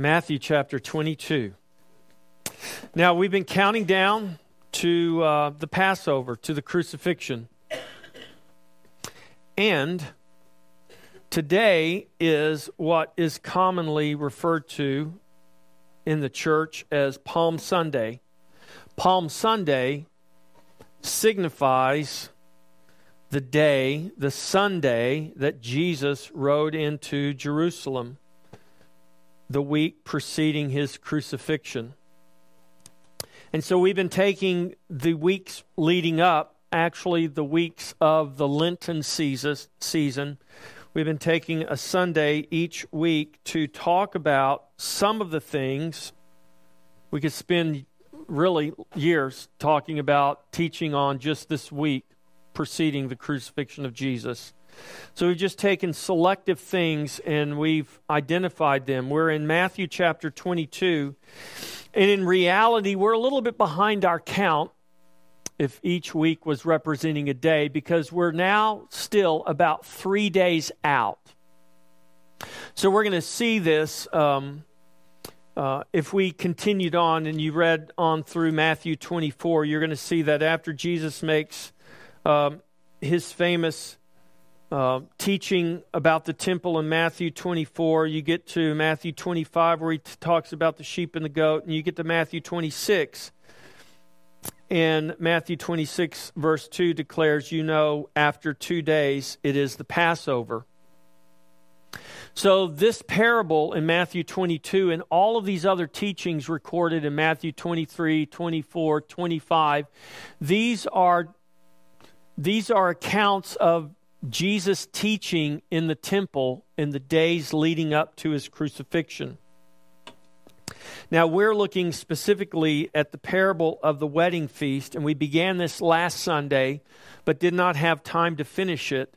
Matthew chapter 22. Now, we've been counting down to uh, the Passover, to the crucifixion. And today is what is commonly referred to in the church as Palm Sunday. Palm Sunday signifies the day, the Sunday that Jesus rode into Jerusalem the week preceding his crucifixion. And so we've been taking the weeks leading up, actually, the weeks of the Lenten season. We've been taking a Sunday each week to talk about some of the things. We could spend really years talking about teaching on just this week preceding the crucifixion of Jesus. So we've just taken selective things and we've identified them. We're in Matthew chapter 22. And in reality, we're a little bit behind our count if each week was representing a day because we're now still about three days out. So we're going to see this um, uh, if we continued on and you read on through Matthew 24, you're going to see that after Jesus makes um, his famous uh, teaching about the temple in Matthew 24. You get to Matthew 25, where he t- talks about the sheep and the goat, and you get to Matthew 26. And Matthew 26, verse 2 declares, You know, after two days it is the Passover. So, this parable in Matthew 22 and all of these other teachings recorded in Matthew 23, 24, 25, these are, these are accounts of Jesus' teaching in the temple in the days leading up to his crucifixion. Now, we're looking specifically at the parable of the wedding feast, and we began this last Sunday, but did not have time to finish it.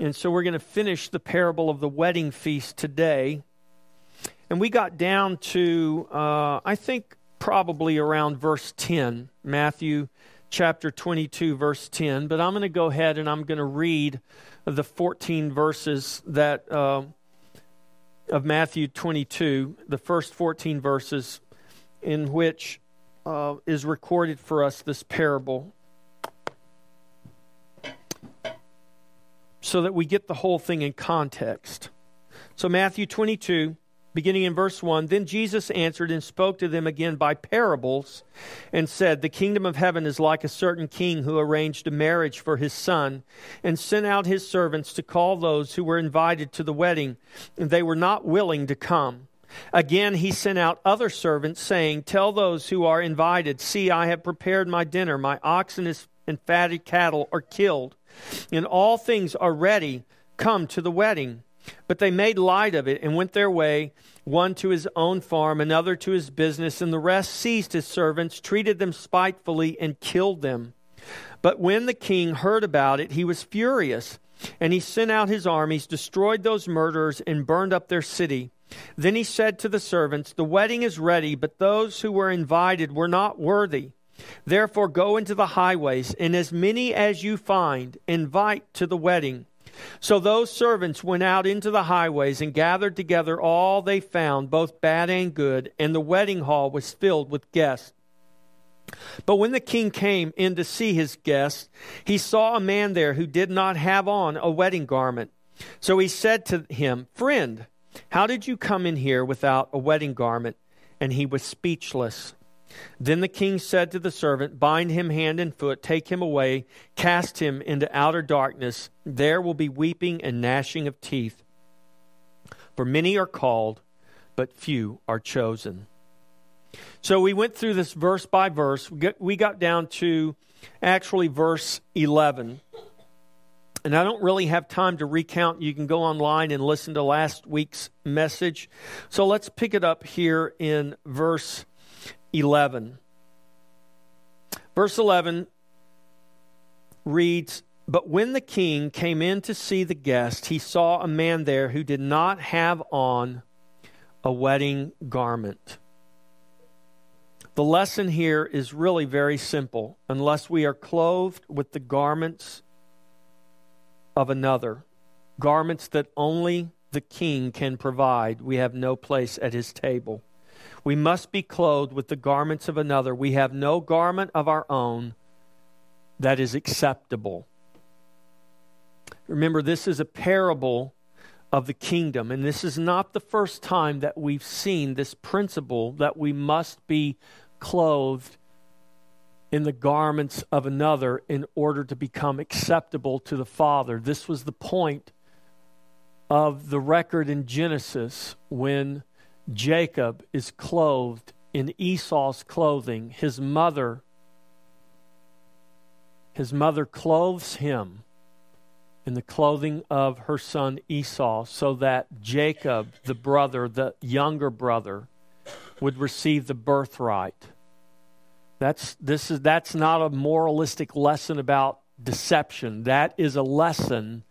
And so we're going to finish the parable of the wedding feast today. And we got down to, uh, I think, probably around verse 10, Matthew chapter 22, verse 10. But I'm going to go ahead and I'm going to read the 14 verses that uh, of Matthew 22, the first 14 verses in which uh, is recorded for us this parable. So that we get the whole thing in context. So, Matthew 22, beginning in verse 1 Then Jesus answered and spoke to them again by parables and said, The kingdom of heaven is like a certain king who arranged a marriage for his son and sent out his servants to call those who were invited to the wedding, and they were not willing to come. Again, he sent out other servants, saying, Tell those who are invited, See, I have prepared my dinner. My oxen and fatted cattle are killed, and all things are ready. Come to the wedding. But they made light of it and went their way, one to his own farm, another to his business, and the rest seized his servants, treated them spitefully, and killed them. But when the king heard about it, he was furious, and he sent out his armies, destroyed those murderers, and burned up their city. Then he said to the servants, The wedding is ready, but those who were invited were not worthy. Therefore, go into the highways, and as many as you find, invite to the wedding. So those servants went out into the highways and gathered together all they found, both bad and good, and the wedding hall was filled with guests. But when the king came in to see his guests, he saw a man there who did not have on a wedding garment. So he said to him, Friend, how did you come in here without a wedding garment? And he was speechless. Then the king said to the servant, Bind him hand and foot, take him away, cast him into outer darkness. There will be weeping and gnashing of teeth. For many are called, but few are chosen. So we went through this verse by verse. We got down to actually verse 11. And I don't really have time to recount. You can go online and listen to last week's message. So let's pick it up here in verse 11. Verse 11 reads But when the king came in to see the guest, he saw a man there who did not have on a wedding garment. The lesson here is really very simple. Unless we are clothed with the garments of another, garments that only the king can provide, we have no place at his table. We must be clothed with the garments of another. We have no garment of our own that is acceptable. Remember, this is a parable of the kingdom, and this is not the first time that we've seen this principle that we must be clothed in the garments of another in order to become acceptable to the Father. This was the point of the record in Genesis when Jacob is clothed in Esau's clothing. His mother his mother clothes him in the clothing of her son Esau so that Jacob, the brother, the younger brother, would receive the birthright. That's, this is, that's not a moralistic lesson about deception. That is a lesson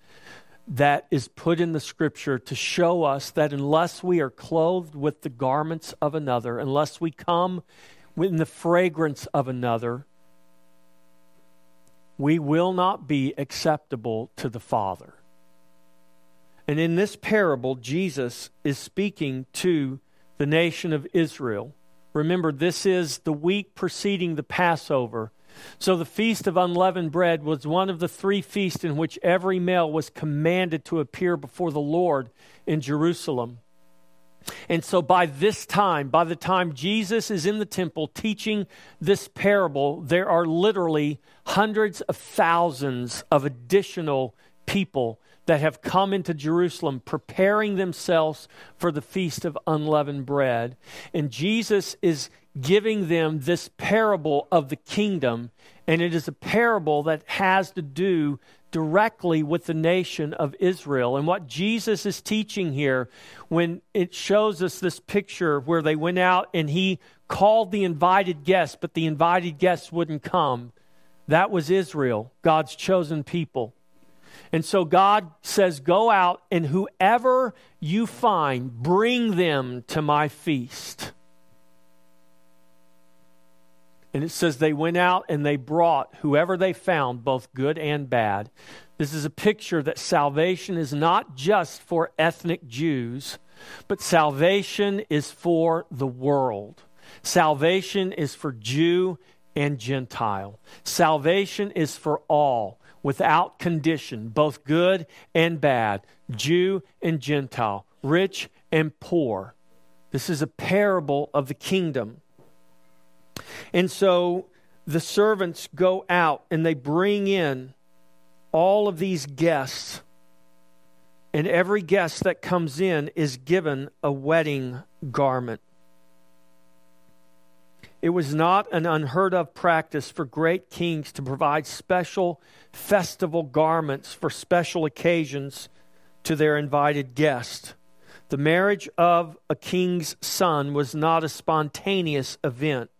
that is put in the scripture to show us that unless we are clothed with the garments of another, unless we come in the fragrance of another, we will not be acceptable to the Father. And in this parable, Jesus is speaking to the nation of Israel. Remember, this is the week preceding the Passover. So the Feast of Unleavened Bread was one of the three feasts in which every male was commanded to appear before the Lord in Jerusalem. And so by this time, by the time Jesus is in the temple teaching this parable, there are literally hundreds of thousands of additional people that have come into Jerusalem preparing themselves for the feast of unleavened bread. And Jesus is giving them this parable of the kingdom, and it is a parable that has to do directly with the nation of Israel. And what Jesus is teaching here, when it shows us this picture where they went out and he called the invited guests, but the invited guests wouldn't come, that was Israel, God's chosen people. And so God says, Go out and whoever you find, bring them to my feast. And it says they went out and they brought whoever they found, both good and bad. This is a picture that salvation is not just for ethnic Jews, but salvation is for the world. Salvation is for Jew and Gentile. Salvation is for all, without condition, both good and bad, Jew and Gentile, rich and poor. This is a parable of the kingdom. And so the servants go out and they bring in all of these guests. And every guest that comes in is given a wedding garment. It was not an unheard of practice for great kings to provide special festival garments for special occasions to their invited guests. The marriage of a king's son was not a spontaneous event.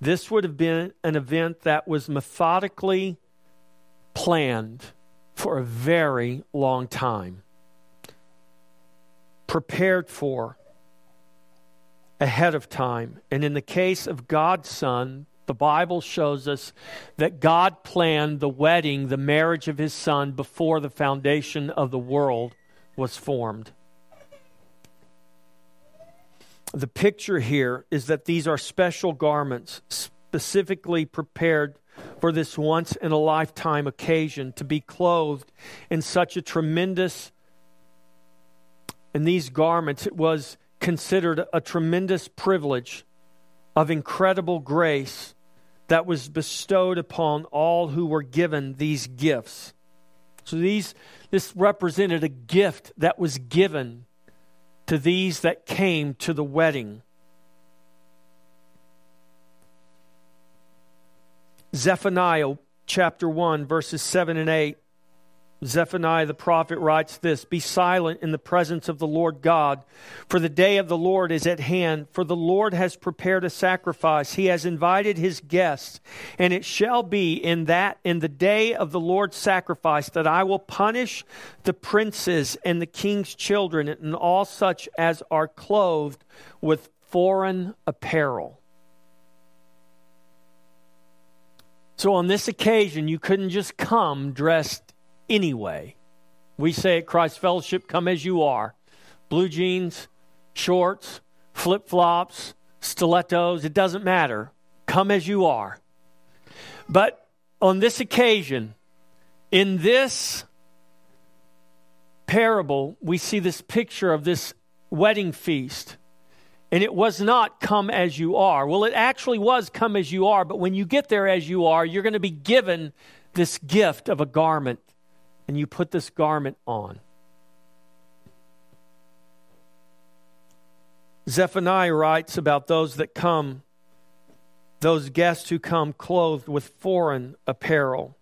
This would have been an event that was methodically planned for a very long time, prepared for ahead of time. And in the case of God's Son, the Bible shows us that God planned the wedding, the marriage of his Son, before the foundation of the world was formed the picture here is that these are special garments specifically prepared for this once in a lifetime occasion to be clothed in such a tremendous in these garments it was considered a tremendous privilege of incredible grace that was bestowed upon all who were given these gifts so these this represented a gift that was given to these that came to the wedding. Zephaniah chapter 1, verses 7 and 8 Zephaniah the prophet writes this Be silent in the presence of the Lord God, for the day of the Lord is at hand. For the Lord has prepared a sacrifice. He has invited his guests. And it shall be in that, in the day of the Lord's sacrifice, that I will punish the princes and the king's children and all such as are clothed with foreign apparel. So on this occasion, you couldn't just come dressed anyway. We say at Christ Fellowship, come as you are. Blue jeans, shorts, flip flops, stilettos, it doesn't matter. Come as you are. But on this occasion, in this parable, we see this picture of this wedding feast. And it was not come as you are. Well, it actually was come as you are, but when you get there as you are, you're going to be given this gift of a garment, and you put this garment on. Zephaniah writes about those that come, those guests who come clothed with foreign apparel.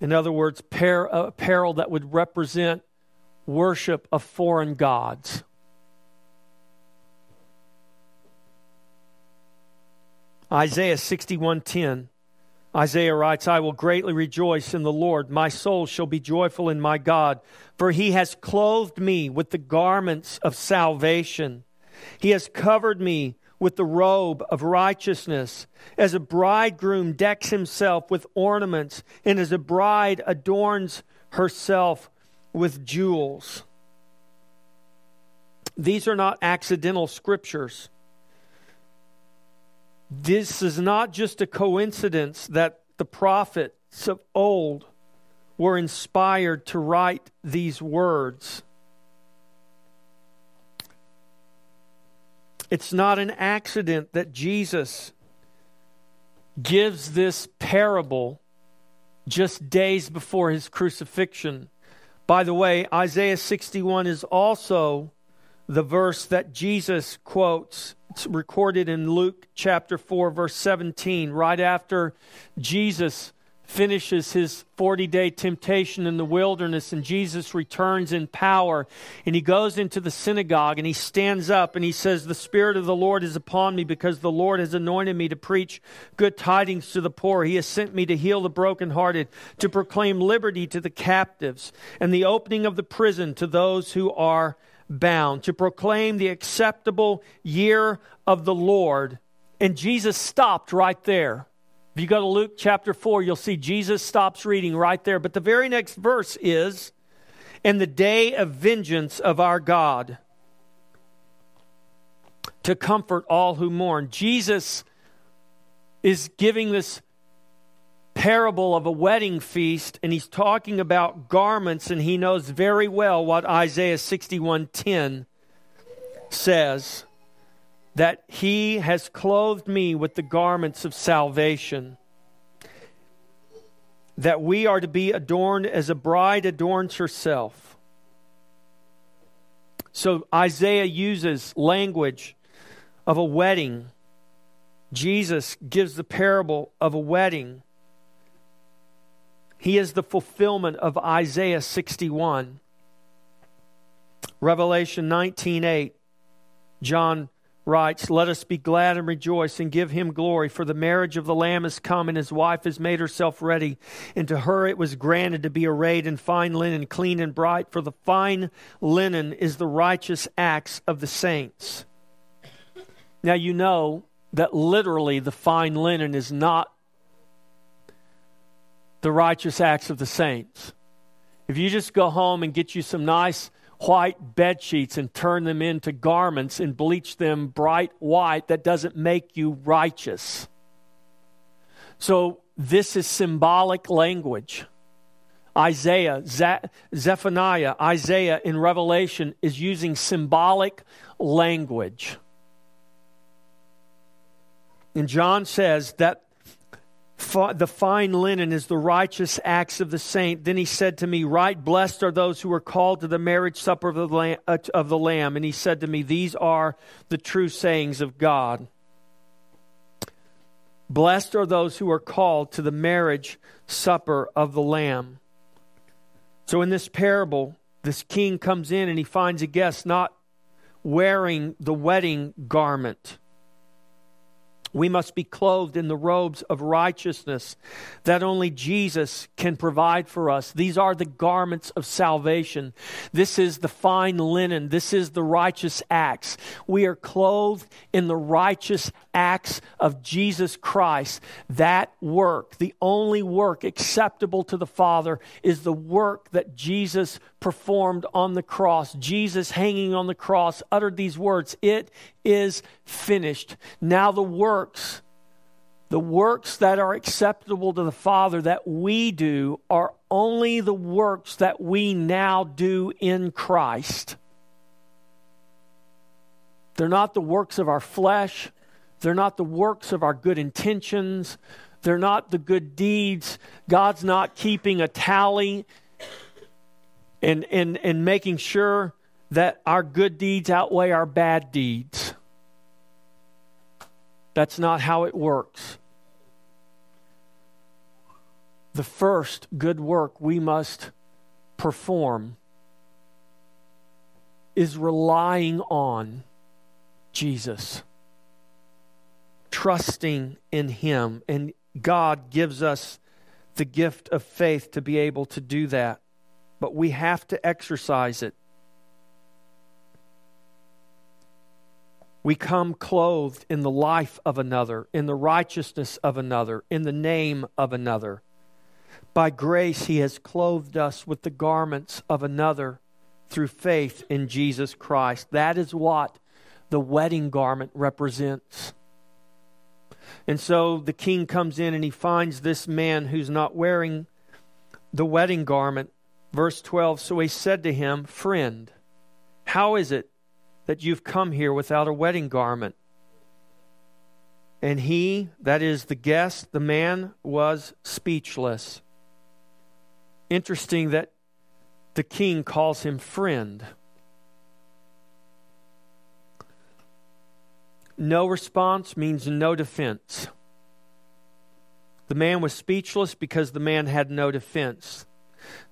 In other words, uh, apparel that would represent worship of foreign gods. Isaiah 61:10 Isaiah writes, I will greatly rejoice in the Lord. My soul shall be joyful in my God, for he has clothed me with the garments of salvation. He has covered me with the robe of righteousness, as a bridegroom decks himself with ornaments, and as a bride adorns herself with jewels. These are not accidental scriptures. This is not just a coincidence that the prophets of old were inspired to write these words. It's not an accident that Jesus gives this parable just days before his crucifixion. By the way, Isaiah 61 is also the verse that Jesus quotes. It's recorded in Luke chapter 4, verse 17, right after Jesus finishes his 40 day temptation in the wilderness, and Jesus returns in power. And he goes into the synagogue and he stands up and he says, The Spirit of the Lord is upon me because the Lord has anointed me to preach good tidings to the poor. He has sent me to heal the brokenhearted, to proclaim liberty to the captives, and the opening of the prison to those who are bound, to proclaim the acceptable year of the Lord. And Jesus stopped right there. If you go to Luke chapter 4, you'll see Jesus stops reading right there. But the very next verse is, "In the day of vengeance of our God, to comfort all who mourn. Jesus is giving this parable of a wedding feast and he's talking about garments and he knows very well what Isaiah 61:10 says that he has clothed me with the garments of salvation. That we are to be adorned as a bride adorns herself. So Isaiah uses language of a wedding. Jesus gives the parable of a wedding. He is the fulfillment of Isaiah 61. Revelation 19:8 John writes, Let us be glad and rejoice and give him glory, for the marriage of the Lamb is come, and his wife has made herself ready. And to her it was granted to be arrayed in fine linen, clean and bright, for the fine linen is the righteous acts of the saints. Now you know that literally the fine linen is not the righteous acts of the saints. If you just go home and get you some nice white bed sheets and turn them into garments and bleach them bright white, that doesn't make you righteous. So, this is symbolic language. Isaiah, Ze- Zephaniah, Isaiah in Revelation is using symbolic language. And John says that the fine linen is the righteous acts of the saint. Then he said to me, Right, blessed are those who are called to the marriage supper of the, lamb, uh, of the Lamb. And he said to me, These are the true sayings of God. Blessed are those who are called to the marriage supper of the Lamb. So in this parable, this king comes in and he finds a guest not wearing the wedding garment We must be clothed in the robes of righteousness that only Jesus can provide for us. These are the garments of salvation. This is the fine linen. This is the righteous acts. We are clothed in the righteous acts of Jesus Christ. That work, the only work acceptable to the Father, is the work that Jesus performed on the cross. Jesus hanging on the cross uttered these words It is finished. Now the works, the works that are acceptable to the Father that we do, are only the works that we now do in Christ. They're not the works of our flesh. They're not the works of our good intentions. They're not the good deeds. God's not keeping a tally and, and, and making sure that our good deeds outweigh our bad deeds. That's not how it works. The first good work we must perform is relying on Jesus, trusting in Him. And God gives us the gift of faith to be able to do that. But we have to exercise it. We come clothed in the life of another, in the righteousness of another, in the name of another. By grace, He has clothed us with the garments of another through faith in Jesus Christ. That is what the wedding garment represents. And so the king comes in and he finds this man who's not wearing the wedding garment. Verse 12 So he said to him, Friend, how is it that you've come here without a wedding garment? And he, that is the guest, the man, was speechless. Interesting that the king calls him friend. No response means no defense. The man was speechless because the man had no defense.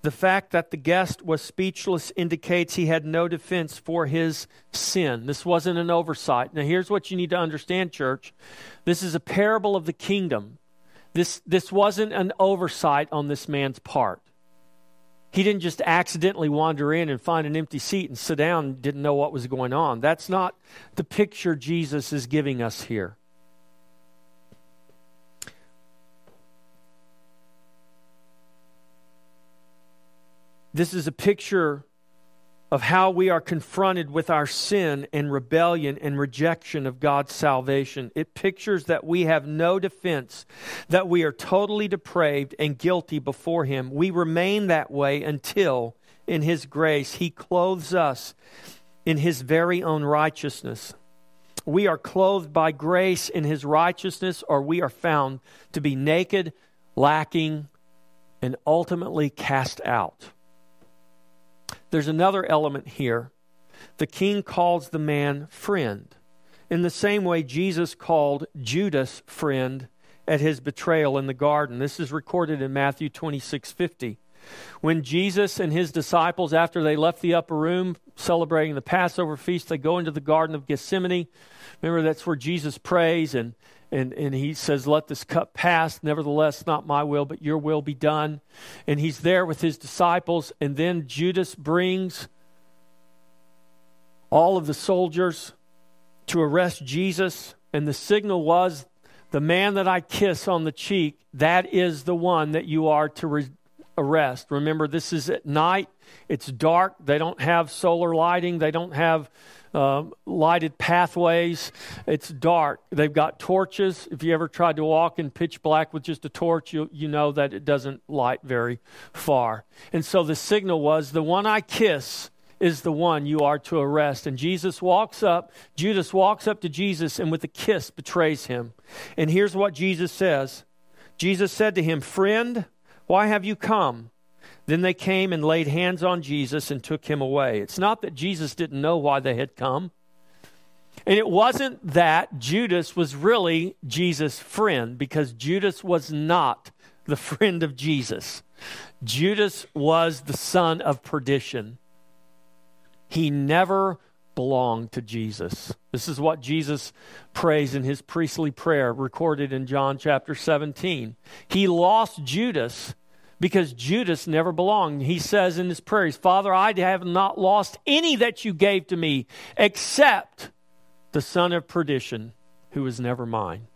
The fact that the guest was speechless indicates he had no defense for his sin. This wasn't an oversight. Now, here's what you need to understand, church. This is a parable of the kingdom. This, this wasn't an oversight on this man's part. He didn't just accidentally wander in and find an empty seat and sit down and didn't know what was going on. That's not the picture Jesus is giving us here. This is a picture of how we are confronted with our sin and rebellion and rejection of God's salvation. It pictures that we have no defense, that we are totally depraved and guilty before Him. We remain that way until, in His grace, He clothes us in His very own righteousness. We are clothed by grace in His righteousness, or we are found to be naked, lacking, and ultimately cast out. There's another element here. The king calls the man friend. In the same way, Jesus called Judas friend at his betrayal in the garden. This is recorded in Matthew 26 50. When Jesus and his disciples, after they left the upper room celebrating the Passover feast, they go into the Garden of Gethsemane. Remember, that's where Jesus prays and and, and he says, Let this cup pass. Nevertheless, not my will, but your will be done. And he's there with his disciples. And then Judas brings all of the soldiers to arrest Jesus. And the signal was, The man that I kiss on the cheek, that is the one that you are to re- arrest. Remember, this is at night, it's dark. They don't have solar lighting, they don't have uh, lighted pathways. It's dark. They've got torches. If you ever tried to walk in pitch black with just a torch, you, you know that it doesn't light very far. And so the signal was the one I kiss is the one you are to arrest. And Jesus walks up, Judas walks up to Jesus and with a kiss betrays him. And here's what Jesus says Jesus said to him, Friend, why have you come? Then they came and laid hands on Jesus and took him away. It's not that Jesus didn't know why they had come. And it wasn't that Judas was really Jesus' friend, because Judas was not the friend of Jesus. Judas was the son of perdition. He never belonged to Jesus. This is what Jesus prays in his priestly prayer recorded in John chapter 17. He lost Judas because Judas never belonged. He says in his prayers, Father, I have not lost any that you gave to me except the son of perdition who was never mine.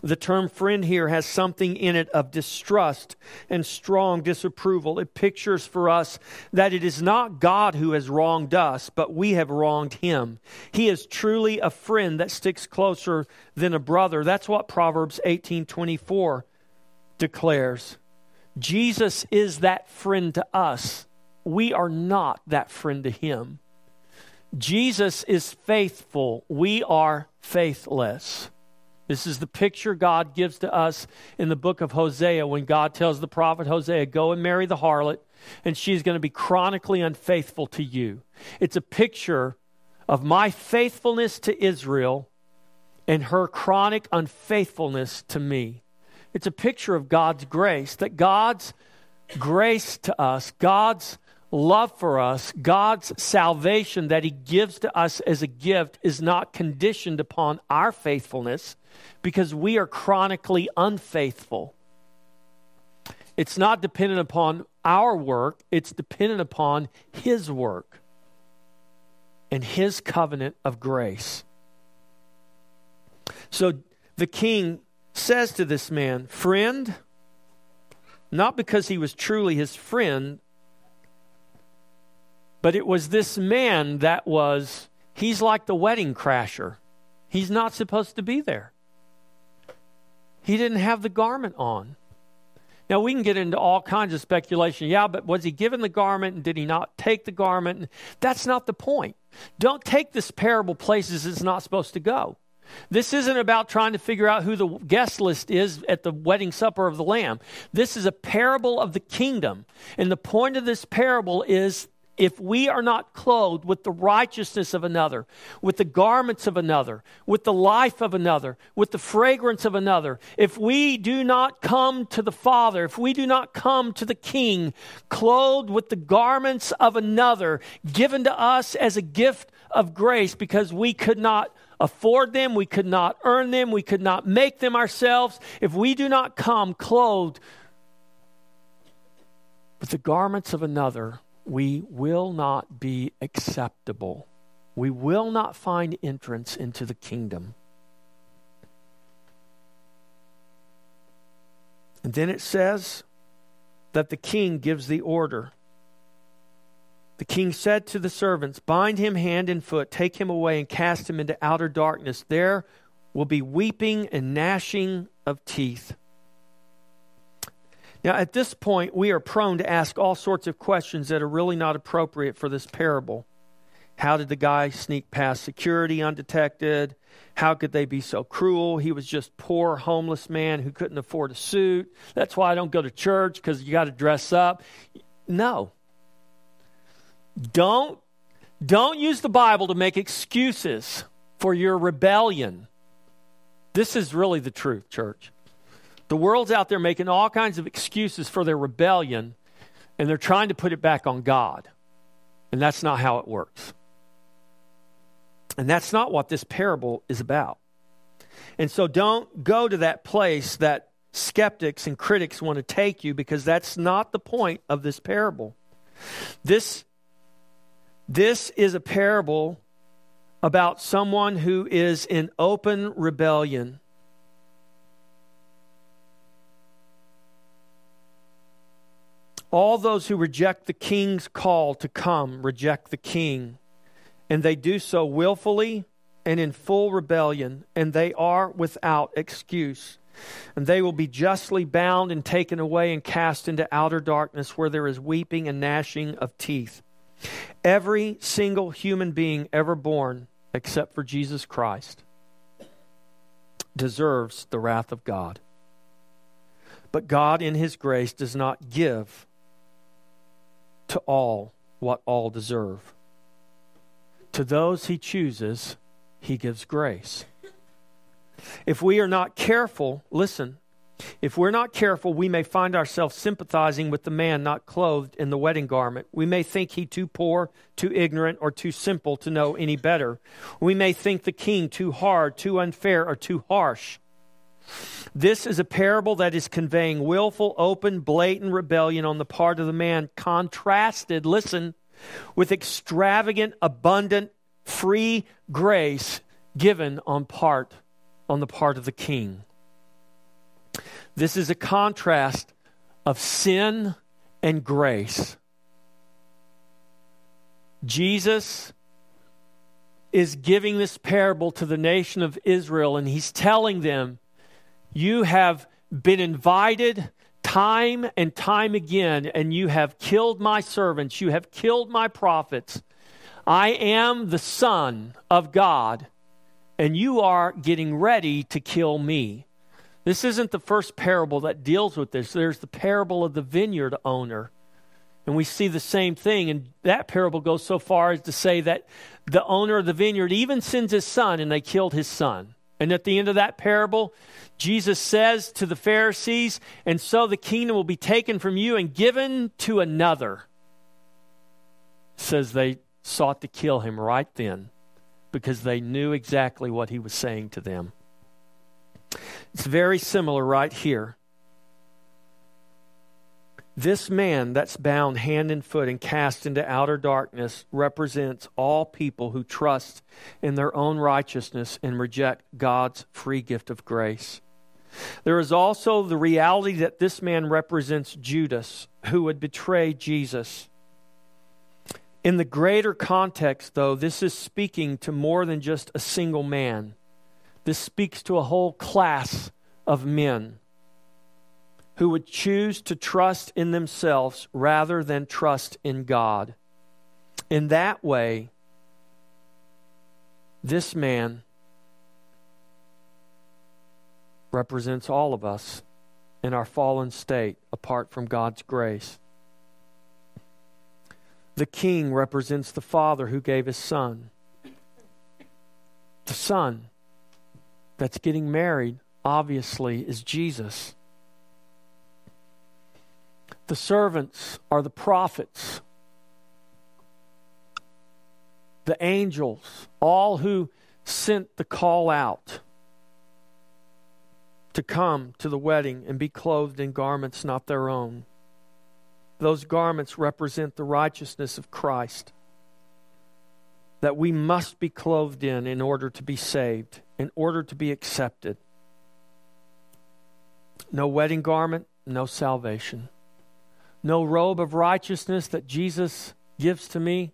The term friend here has something in it of distrust and strong disapproval. It pictures for us that it is not God who has wronged us, but we have wronged him. He is truly a friend that sticks closer than a brother. That's what Proverbs 18:24 declares. Jesus is that friend to us. We are not that friend to him. Jesus is faithful. We are faithless. This is the picture God gives to us in the book of Hosea when God tells the prophet Hosea, Go and marry the harlot, and she's going to be chronically unfaithful to you. It's a picture of my faithfulness to Israel and her chronic unfaithfulness to me. It's a picture of God's grace, that God's grace to us, God's love for us, God's salvation that He gives to us as a gift is not conditioned upon our faithfulness because we are chronically unfaithful. It's not dependent upon our work, it's dependent upon His work and His covenant of grace. So the king says to this man, Friend, not because he was truly his friend, but it was this man that was, he's like the wedding crasher. He's not supposed to be there. He didn't have the garment on. Now, we can get into all kinds of speculation. Yeah, but was he given the garment and did he not take the garment? That's not the point. Don't take this parable places it's not supposed to go. This isn't about trying to figure out who the guest list is at the wedding supper of the Lamb. This is a parable of the kingdom. And the point of this parable is if we are not clothed with the righteousness of another, with the garments of another, with the life of another, with the fragrance of another, if we do not come to the Father, if we do not come to the King clothed with the garments of another, given to us as a gift of grace because we could not afford them, we could not earn them, we could not make them ourselves, if we do not come clothed with the garments of another, we will not be acceptable. We will not find entrance into the kingdom. And then it says that the king gives the order. The king said to the servants, Bind him hand and foot, take him away, and cast him into outer darkness. There will be weeping and gnashing of teeth. Now, at this point, we are prone to ask all sorts of questions that are really not appropriate for this parable. How did the guy sneak past security undetected? How could they be so cruel? He was just poor homeless man who couldn't afford a suit. That's why I don't go to church because you got to dress up. No. Don't don't use the Bible to make excuses for your rebellion. This is really the truth, church. The world's out there making all kinds of excuses for their rebellion, and they're trying to put it back on God. And that's not how it works. And that's not what this parable is about. And so don't go to that place that skeptics and critics want to take you because that's not the point of this parable. This, this is a parable about someone who is in open rebellion All those who reject the king's call to come reject the king, and they do so willfully and in full rebellion, and they are without excuse. And they will be justly bound and taken away and cast into outer darkness where there is weeping and gnashing of teeth. Every single human being ever born, except for Jesus Christ, deserves the wrath of God. But God, in His grace, does not give to all what all deserve. To those he chooses, he gives grace. If we are not careful, listen, If we're not careful, we may find ourselves sympathizing with the man not clothed in the wedding garment. We may think he too poor, too ignorant, or too simple to know any better. We may think the king too hard, too unfair, or too harsh. This is a parable that is conveying willful, open, blatant rebellion on the part of the man, contrasted, listen, with extravagant, abundant, free grace given on part on the part of the king. This is a contrast of sin and grace. Jesus is giving this parable to the nation of Israel, and he's telling them, You have been invited time and time again, and you have killed my servants, you have killed my prophets. I am the Son of God, and you are getting ready to kill me. This isn't the first parable that deals with this. There's the parable of the vineyard owner. And we see the same thing. And that parable goes so far as to say that the owner of the vineyard even sends his son and they killed his son. And at the end of that parable, Jesus says to the Pharisees, And so the kingdom will be taken from you and given to another. Says they sought to kill him right then because they knew exactly what he was saying to them. It's very similar right here. This man that's bound hand and foot and cast into outer darkness represents all people who trust in their own righteousness and reject God's free gift of grace. There is also the reality that this man represents Judas, who would betray Jesus. In the greater context, though, this is speaking to more than just a single man. This speaks to a whole class of men who would choose to trust in themselves rather than trust in God. In that way, this man represents all of us in our fallen state apart from God's grace. The king represents the father who gave his son. The son that's getting married, obviously, is Jesus. The servants are the prophets, the angels, all who sent the call out to come to the wedding and be clothed in garments not their own. Those garments represent the righteousness of Christ that we must be clothed in in order to be saved in order to be accepted. No wedding garment, no salvation. No robe of righteousness that Jesus gives to me,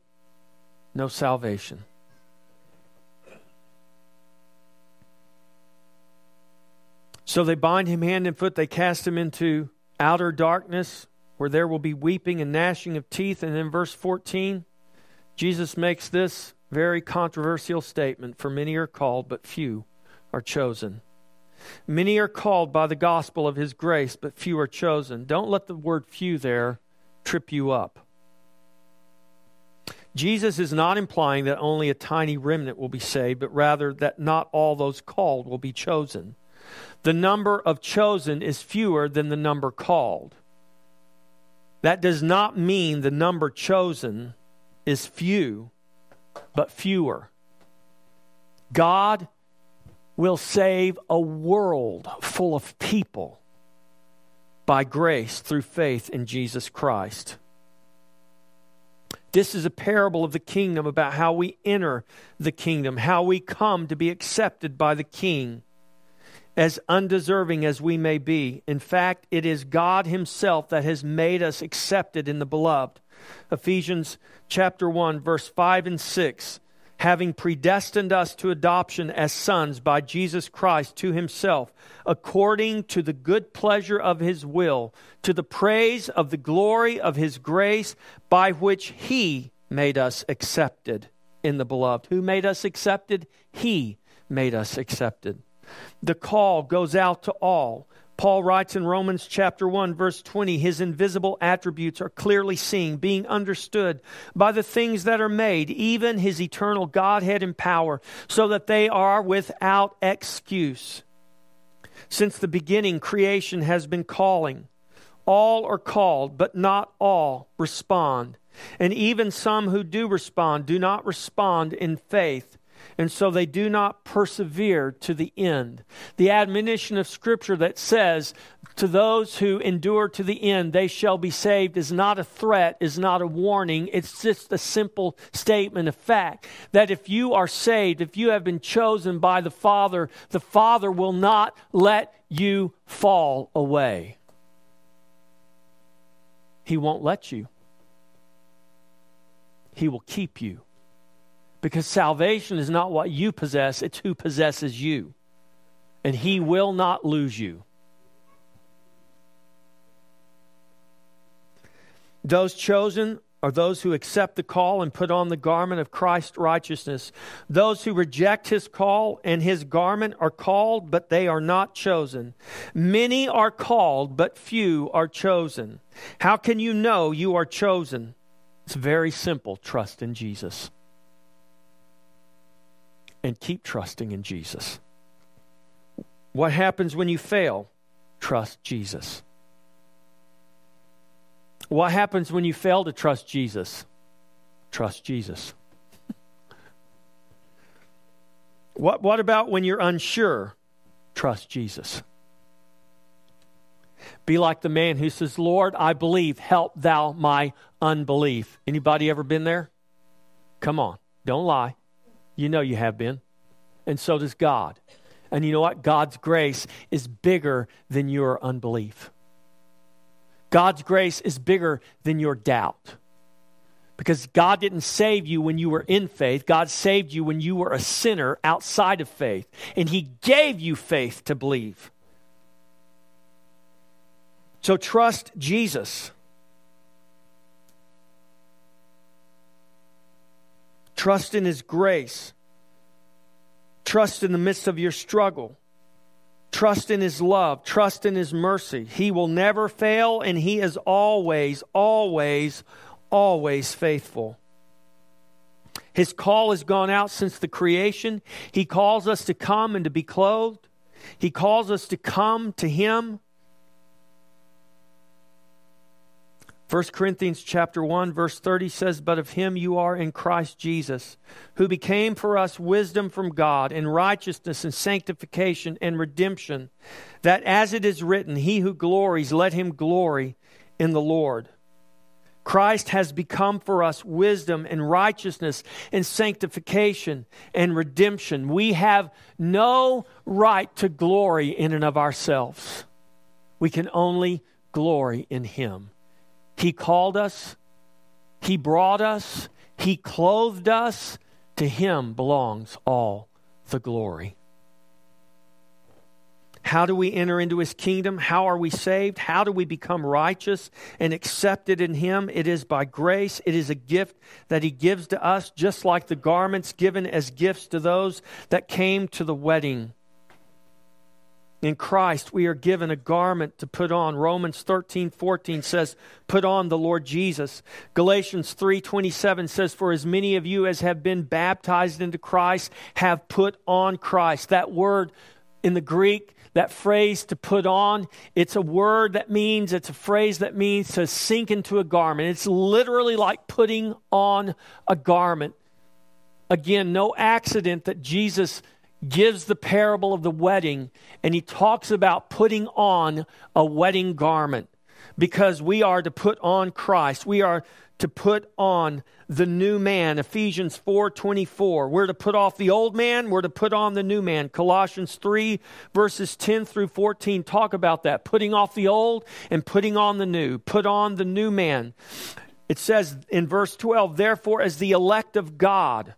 no salvation. So they bind him hand and foot, they cast him into outer darkness where there will be weeping and gnashing of teeth. And in verse 14, Jesus makes this very controversial statement For many are called, but few are chosen. Many are called by the gospel of his grace, but few are chosen. Don't let the word few there trip you up. Jesus is not implying that only a tiny remnant will be saved, but rather that not all those called will be chosen. The number of chosen is fewer than the number called. That does not mean the number chosen is few, but fewer. God will save a world full of people by grace through faith in Jesus Christ. This is a parable of the kingdom about how we enter the kingdom, how we come to be accepted by the king, as undeserving as we may be. In fact, it is God Himself that has made us accepted in the beloved. Ephesians chapter 1 verse 5 and 6 having predestined us to adoption as sons by Jesus Christ to himself according to the good pleasure of his will to the praise of the glory of his grace by which he made us accepted in the beloved. Who made us accepted? He made us accepted. The call goes out to all Paul writes in Romans chapter 1 verse 20 his invisible attributes are clearly seen being understood by the things that are made even his eternal godhead and power so that they are without excuse Since the beginning, creation has been calling. All are called, but not all respond. And even some who do respond do not respond in faith and so they do not persevere to the end. The admonition of Scripture that says, to those who endure to the end, they shall be saved, is not a threat, is not a warning. It's just a simple statement of fact that if you are saved, if you have been chosen by the Father, the Father will not let you fall away. He won't let you, He will keep you. Because salvation is not what you possess, it's who possesses you. And he will not lose you. Those chosen are those who accept the call and put on the garment of Christ's righteousness. Those who reject his call and his garment are called, but they are not chosen. Many are called, but few are chosen. How can you know you are chosen? It's very simple trust in Jesus and keep trusting in Jesus. What happens when you fail? Trust Jesus. What happens when you fail to trust Jesus? Trust Jesus. what, what about when you're unsure? Trust Jesus. Be like the man who says, Lord, I believe, help thou my unbelief. Anybody ever been there? Come on, don't lie. You know you have been. And so does God. And you know what? God's grace is bigger than your unbelief. God's grace is bigger than your doubt. Because God didn't save you when you were in faith. God saved you when you were a sinner outside of faith. And He gave you faith to believe. So trust Jesus. Trust in His grace. Trust in the midst of your struggle. Trust in His love. Trust in His mercy. He will never fail, and He is always, always, always faithful. His call has gone out since the creation. He calls us to come and to be clothed. He calls us to come to Him 1 Corinthians chapter 1 verse 30 says, "But of him you are in Christ Jesus, who became for us wisdom from God and righteousness and sanctification and redemption, that as it is written, he who glories let him glory in the Lord." Christ has become for us wisdom and righteousness and sanctification and redemption. We have no right to glory in and of ourselves. We can only glory in him. He called us, He brought us, He clothed us. To Him belongs all the glory. How do we enter into his kingdom? How are we saved? How do we become righteous and accepted in him? It is by grace. It is a gift that he gives to us, just like the garments given as gifts to those that came to the wedding. In Christ, we are given a garment to put on. Romans 13, 14 says, Put on the Lord Jesus. Galatians 3, 27 says, For as many of you as have been baptized into Christ have put on Christ. That word in the Greek, that phrase to put on, it's a word that means, it's a phrase that means to sink into a garment. It's literally like putting on a garment. Again, no accident that Jesus gives the parable of the wedding and he talks about putting on a wedding garment. Because we are to put on Christ. We are to put on the new man. Ephesians 4.24 we're to put off the old man we're to put on the new man. Colossians 3 verses 10 through 14 talk about that. Putting off the old and putting on the new. Put on the new man. It says in verse 12 therefore as the elect of god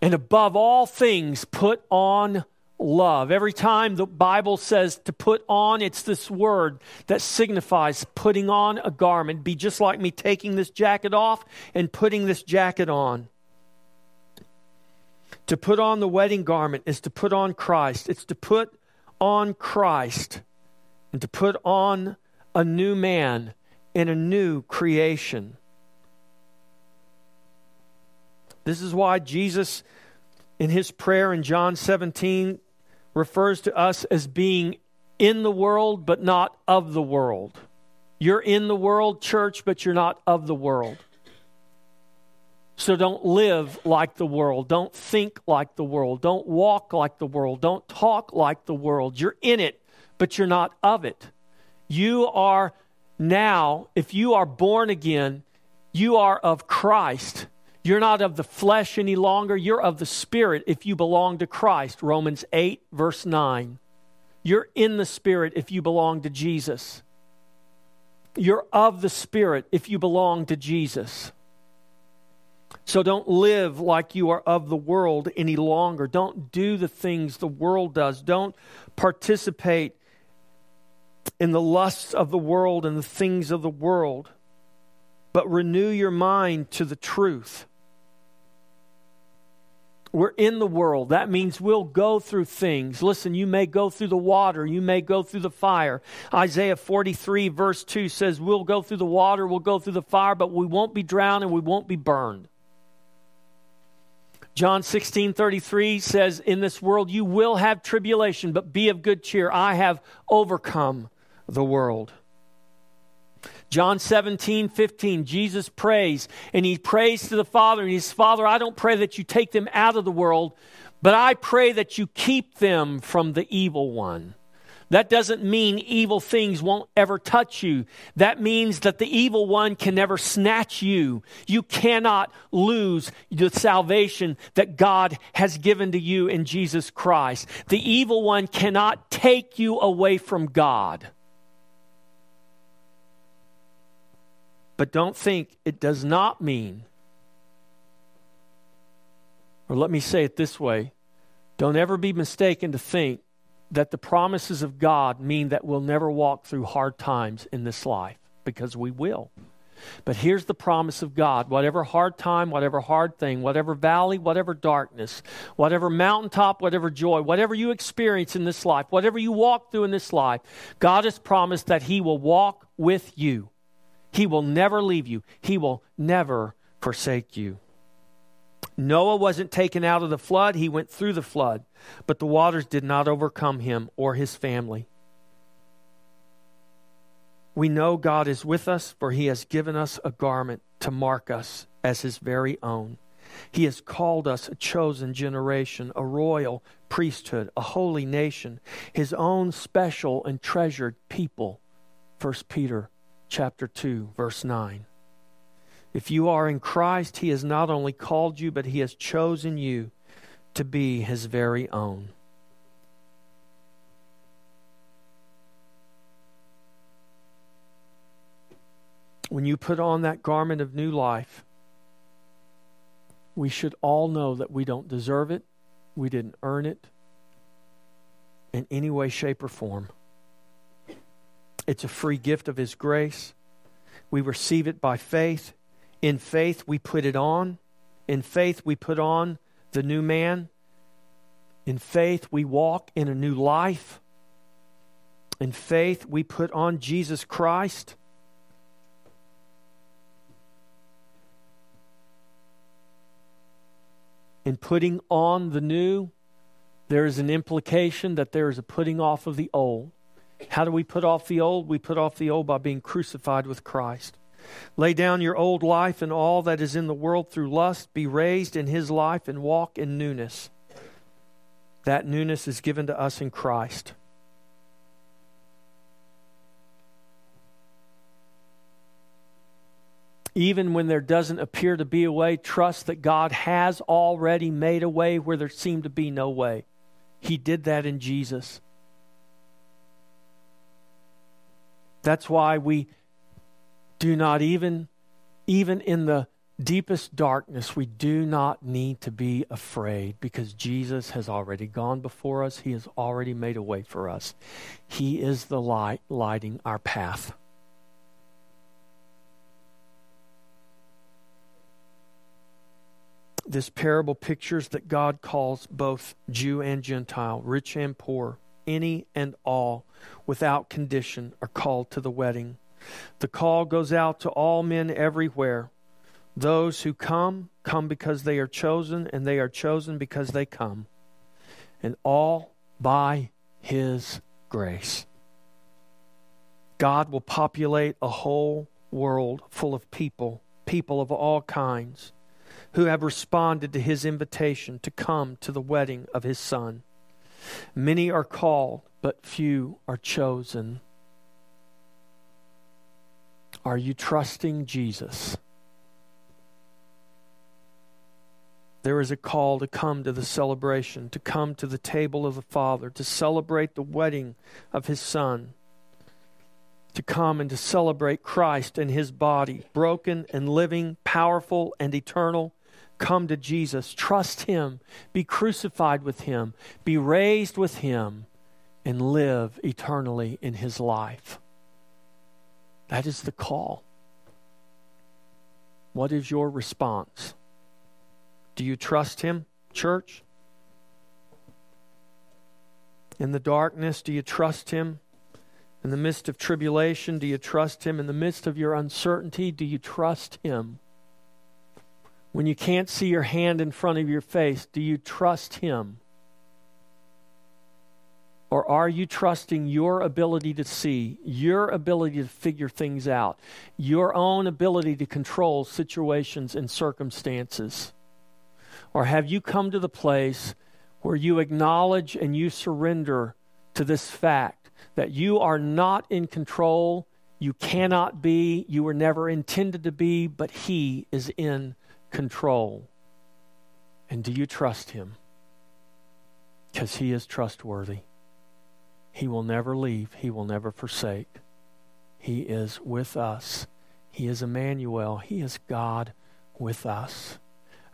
and above all things, put on love. Every time the Bible says to put on, it's this word that signifies putting on a garment. Be just like me taking this jacket off and putting this jacket on. To put on the wedding garment is to put on Christ. It's to put on Christ and to put on a new man in a new creation. This is why Jesus, in his prayer in John 17, refers to us as being in the world, but not of the world. You're in the world, church, but you're not of the world. So don't live like the world. Don't think like the world. Don't walk like the world. Don't talk like the world. You're in it, but you're not of it. You are now, if you are born again, you are of Christ. You're not of the flesh any longer. You're of the Spirit if you belong to Christ. Romans 8, verse 9. You're in the Spirit if you belong to Jesus. You're of the Spirit if you belong to Jesus. So don't live like you are of the world any longer. Don't do the things the world does. Don't participate in the lusts of the world and the things of the world, but renew your mind to the truth. We're in the world. That means we'll go through things. Listen, you may go through the water, you may go through the fire. Isaiah 43, verse 2 says, We'll go through the water, we'll go through the fire, but we won't be drowned and we won't be burned. John 16, 33 says, In this world you will have tribulation, but be of good cheer. I have overcome the world. John 17, 15, Jesus prays, and he prays to the Father, and he's, Father, I don't pray that you take them out of the world, but I pray that you keep them from the evil one. That doesn't mean evil things won't ever touch you. That means that the evil one can never snatch you. You cannot lose the salvation that God has given to you in Jesus Christ. The evil one cannot take you away from God. But don't think it does not mean, or let me say it this way don't ever be mistaken to think that the promises of God mean that we'll never walk through hard times in this life, because we will. But here's the promise of God whatever hard time, whatever hard thing, whatever valley, whatever darkness, whatever mountaintop, whatever joy, whatever you experience in this life, whatever you walk through in this life, God has promised that He will walk with you. He will never leave you, He will never forsake you. Noah wasn't taken out of the flood, he went through the flood, but the waters did not overcome him or his family. We know God is with us, for he has given us a garment to mark us as his very own. He has called us a chosen generation, a royal priesthood, a holy nation, his own special and treasured people. 1 Peter chapter 2 verse 9. If you are in Christ, He has not only called you, but He has chosen you to be His very own. When you put on that garment of new life, we should all know that we don't deserve it, we didn't earn it in any way, shape, or form. It's a free gift of His grace. We receive it by faith. In faith, we put it on. In faith, we put on the new man. In faith, we walk in a new life. In faith, we put on Jesus Christ. In putting on the new, there is an implication that there is a putting off of the old. How do we put off the old? We put off the old by being crucified with Christ. Lay down your old life and all that is in the world through lust. Be raised in his life and walk in newness. That newness is given to us in Christ. Even when there doesn't appear to be a way, trust that God has already made a way where there seemed to be no way. He did that in Jesus. That's why we do not even even in the deepest darkness we do not need to be afraid because Jesus has already gone before us. He has already made a way for us. He is the light lighting our path. This parable pictures that God calls both Jew and Gentile rich and poor any and all without condition are called to the wedding the call goes out to all men everywhere. Those who come, come because they are chosen, and they are chosen because they come. And all by His grace. God will populate a whole world full of people, people of all kinds, who have responded to His invitation to come to the wedding of His Son. Many are called, but few are chosen. Are you trusting Jesus? There is a call to come to the celebration, to come to the table of the Father, to celebrate the wedding of His Son, to come and to celebrate Christ and His body, broken and living, powerful and eternal. Come to Jesus, trust Him, be crucified with Him, be raised with Him, and live eternally in His life. That is the call. What is your response? Do you trust Him, church? In the darkness, do you trust Him? In the midst of tribulation, do you trust Him? In the midst of your uncertainty, do you trust Him? When you can't see your hand in front of your face, do you trust Him? Or are you trusting your ability to see, your ability to figure things out, your own ability to control situations and circumstances? Or have you come to the place where you acknowledge and you surrender to this fact that you are not in control, you cannot be, you were never intended to be, but He is in control? And do you trust Him? Because He is trustworthy. He will never leave, He will never forsake. He is with us. He is Emmanuel. He is God with us.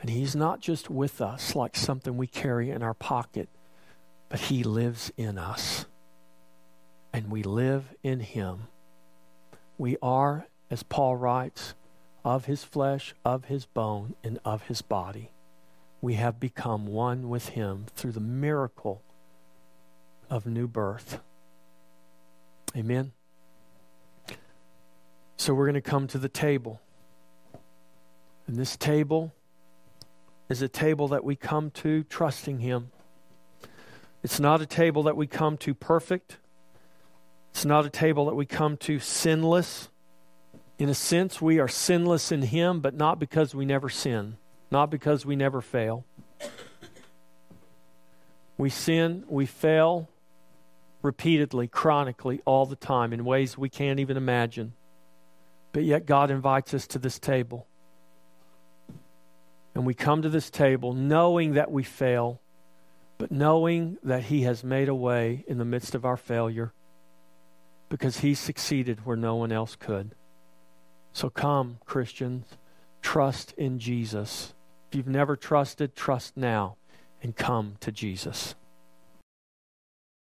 And He's not just with us like something we carry in our pocket, but He lives in us. And we live in Him. We are, as Paul writes, of His flesh, of His bone, and of His body. We have become one with Him through the miracle of new birth. Amen. So we're going to come to the table. And this table is a table that we come to trusting Him. It's not a table that we come to perfect. It's not a table that we come to sinless. In a sense, we are sinless in Him, but not because we never sin, not because we never fail. We sin, we fail repeatedly, chronically, all the time in ways we can't even imagine. But yet, God invites us to this table. And we come to this table knowing that we fail, but knowing that He has made a way in the midst of our failure because He succeeded where no one else could. So come, Christians, trust in Jesus. If you've never trusted, trust now and come to Jesus.